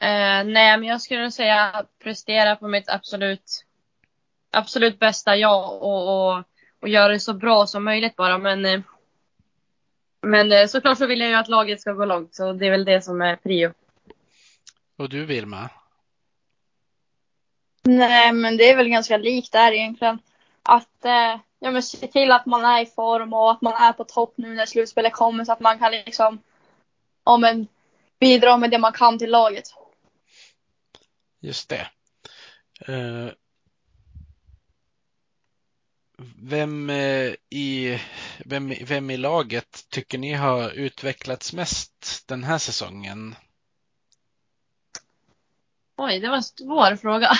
Eh, nej men jag skulle säga prestera på mitt absolut absolut bästa jag och, och, och göra det så bra som möjligt bara men eh, men eh, såklart så vill jag ju att laget ska gå långt så det är väl det som är prio. Och du Vilma? Nej, men det är väl ganska likt där egentligen. Att eh, ja, men se till att man är i form och att man är på topp nu när slutspelet kommer så att man kan liksom ja, men, bidra med det man kan till laget. Just det. Eh, Vem eh, i, vem, vem i laget tycker ni har utvecklats mest den här säsongen? Oj, det var en svår fråga.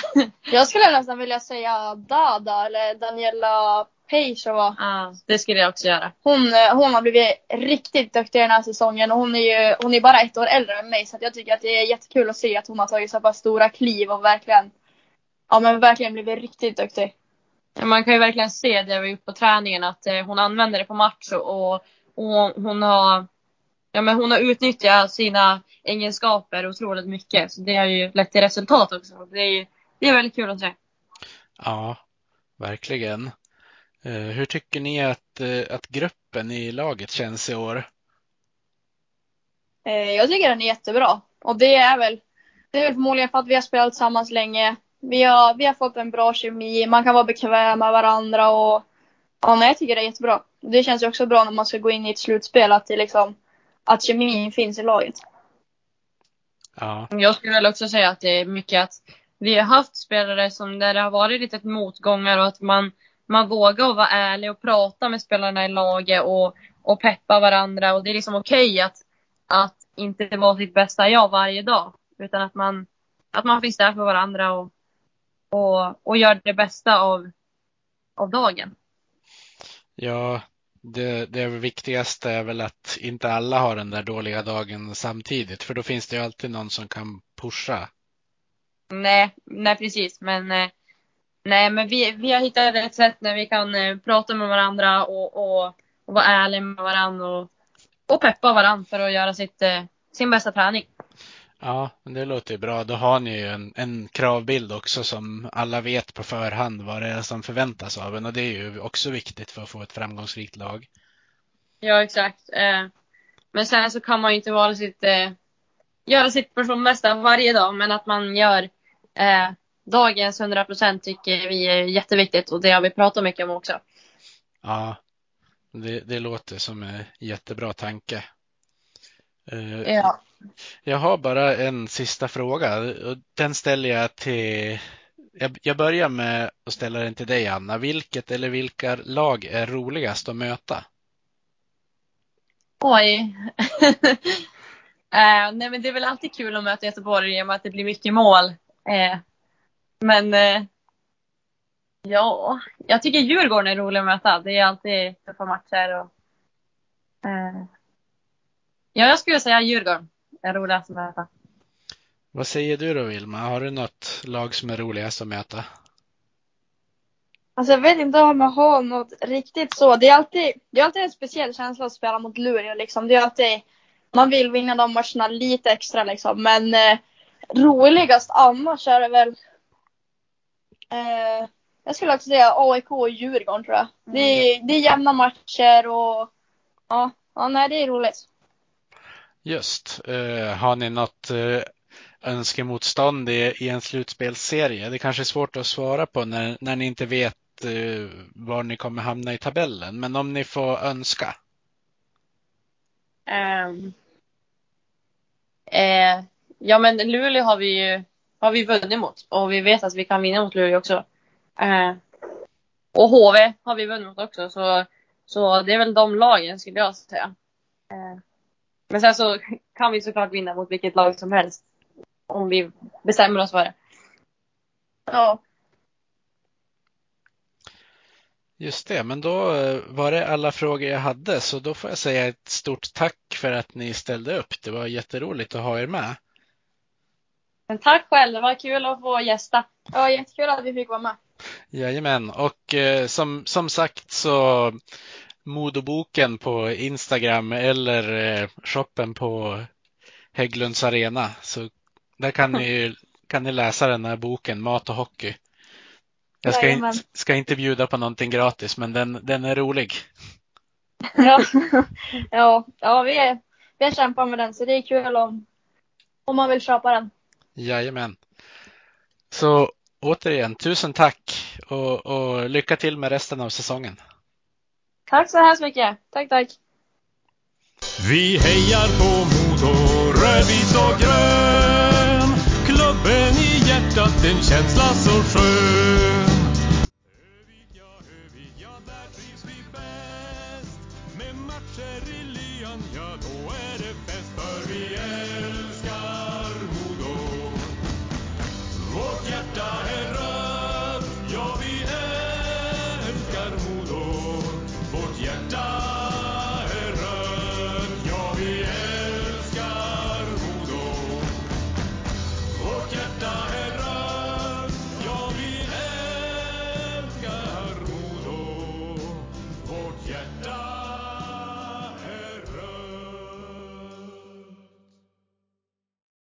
Jag skulle nästan vilja säga Dada eller Daniela Pejsova. ah, det skulle jag också göra. Hon, eh, hon har blivit riktigt duktig den här säsongen och hon är ju hon är bara ett år äldre än mig så att jag tycker att det är jättekul att se att hon har tagit så pass stora kliv och verkligen ja men verkligen blivit riktigt duktig. Ja, Man kan ju verkligen se det vi gjort på träningen att eh, hon använder det på match och, och hon har Ja men hon har utnyttjat sina egenskaper otroligt mycket. Så det har ju lett till resultat också. Det är ju det är väldigt kul att se. Ja, verkligen. Eh, Hur tycker ni att, eh, att gruppen i laget känns i år? Eh, jag tycker den är jättebra. Och det är väl, det är väl förmodligen för att vi har spelat tillsammans länge. Vi har, vi har fått en bra kemi, man kan vara bekväm med varandra och ja, nej, jag tycker det är jättebra. Det känns ju också bra när man ska gå in i ett slutspel att det liksom, att kemin finns i laget. Ja, Jag skulle väl också säga att det är mycket att vi har haft spelare som där det har varit lite motgångar och att man, man vågar vara ärlig och prata med spelarna i laget och, och peppa varandra. Och det är liksom okej att, att inte vara sitt bästa jag varje dag. Utan att man, att man finns där för varandra och, och, och gör det bästa av, av dagen. ja det, det viktigaste är väl att inte alla har den där dåliga dagen samtidigt, för då finns det ju alltid någon som kan pusha. Nej, nej precis. Men, eh, nej, men vi, vi har hittat ett sätt när vi kan eh, prata med varandra och, och, och vara ärliga med varandra och, och peppa varandra för att göra sitt, eh, sin bästa träning. Ja, men det låter ju bra. Då har ni ju en, en kravbild också som alla vet på förhand vad det är som förväntas av en och det är ju också viktigt för att få ett framgångsrikt lag. Ja, exakt. Eh, men sen så kan man ju inte vara sitt, eh, göra sitt personbästa varje dag, men att man gör eh, dagens 100 procent tycker vi är jätteviktigt och det har vi pratat mycket om också. Ja, det, det låter som en jättebra tanke. Eh, Ja. Jag har bara en sista fråga och den ställer jag till jag, jag börjar med att ställa den till dig Anna. Vilket eller vilka lag är roligast att möta? Oj. eh, nej men det är väl alltid kul att möta Göteborg i och med att det blir mycket mål. Eh, men eh, ja, jag tycker Djurgården är rolig att möta. Det är alltid tuffa matcher. Och, eh, ja, jag skulle säga Djurgården är roligast att möta. Vad säger du då Vilma? Har du något lag som är roligast att möta? Alltså jag vet inte om jag har något riktigt så. Det är alltid, det är alltid en speciell känsla att spela mot Luleå liksom. Det är alltid, man vill vinna de matcherna lite extra liksom. Men eh, roligast annars är det väl eh, jag skulle också säga AIK och Djurgården tror jag. Det, är, det är jämna matcher och ja, ja nej, det är roligt. Just. Eh, har ni något eh, önskemotstånd i, i en slutspelsserie? Det kanske är svårt att svara på när, när ni inte vet eh, var ni kommer hamna i tabellen. Men om ni får önska. Ehm, eh, ja men Luleå har vi ju har vi vunnit mot och vi vet att vi kan vinna mot Luleå också. Eh, och HV har vi vunnit mot också så, så det är väl de lagen skulle jag säga. Eh, men sen så kan vi såklart vinna mot vilket lag som helst. Om vi bestämmer oss för det. Ja, Just det, men då eh, var det alla frågor jag hade så då får jag säga ett stort tack för att ni ställde upp. Det var jätteroligt att ha er med. Men tack själv, det var kul att få gästa. ja jättekul att vi fick vara med. Jajamän, och eh, som, som sagt så Modoboken på Instagram eller eh, shoppen på Hägglunds Arena. Så där kan ni, kan ni läsa den här boken, Mat och hockey. Jag ska, in, ska inte bjuda på någonting gratis, men den, den är rolig. Ja, ja, ja vi, är, vi har kämpat med den så det är kul om, om man vill köpa den. Jajamän. Så återigen, tusen tack och, och lycka till med resten av säsongen. Tack så hemskt mycket. Tack, tack. Vi hejar på Modo, rödvit och grön. Klubben i hjärtat, en känsla så skön.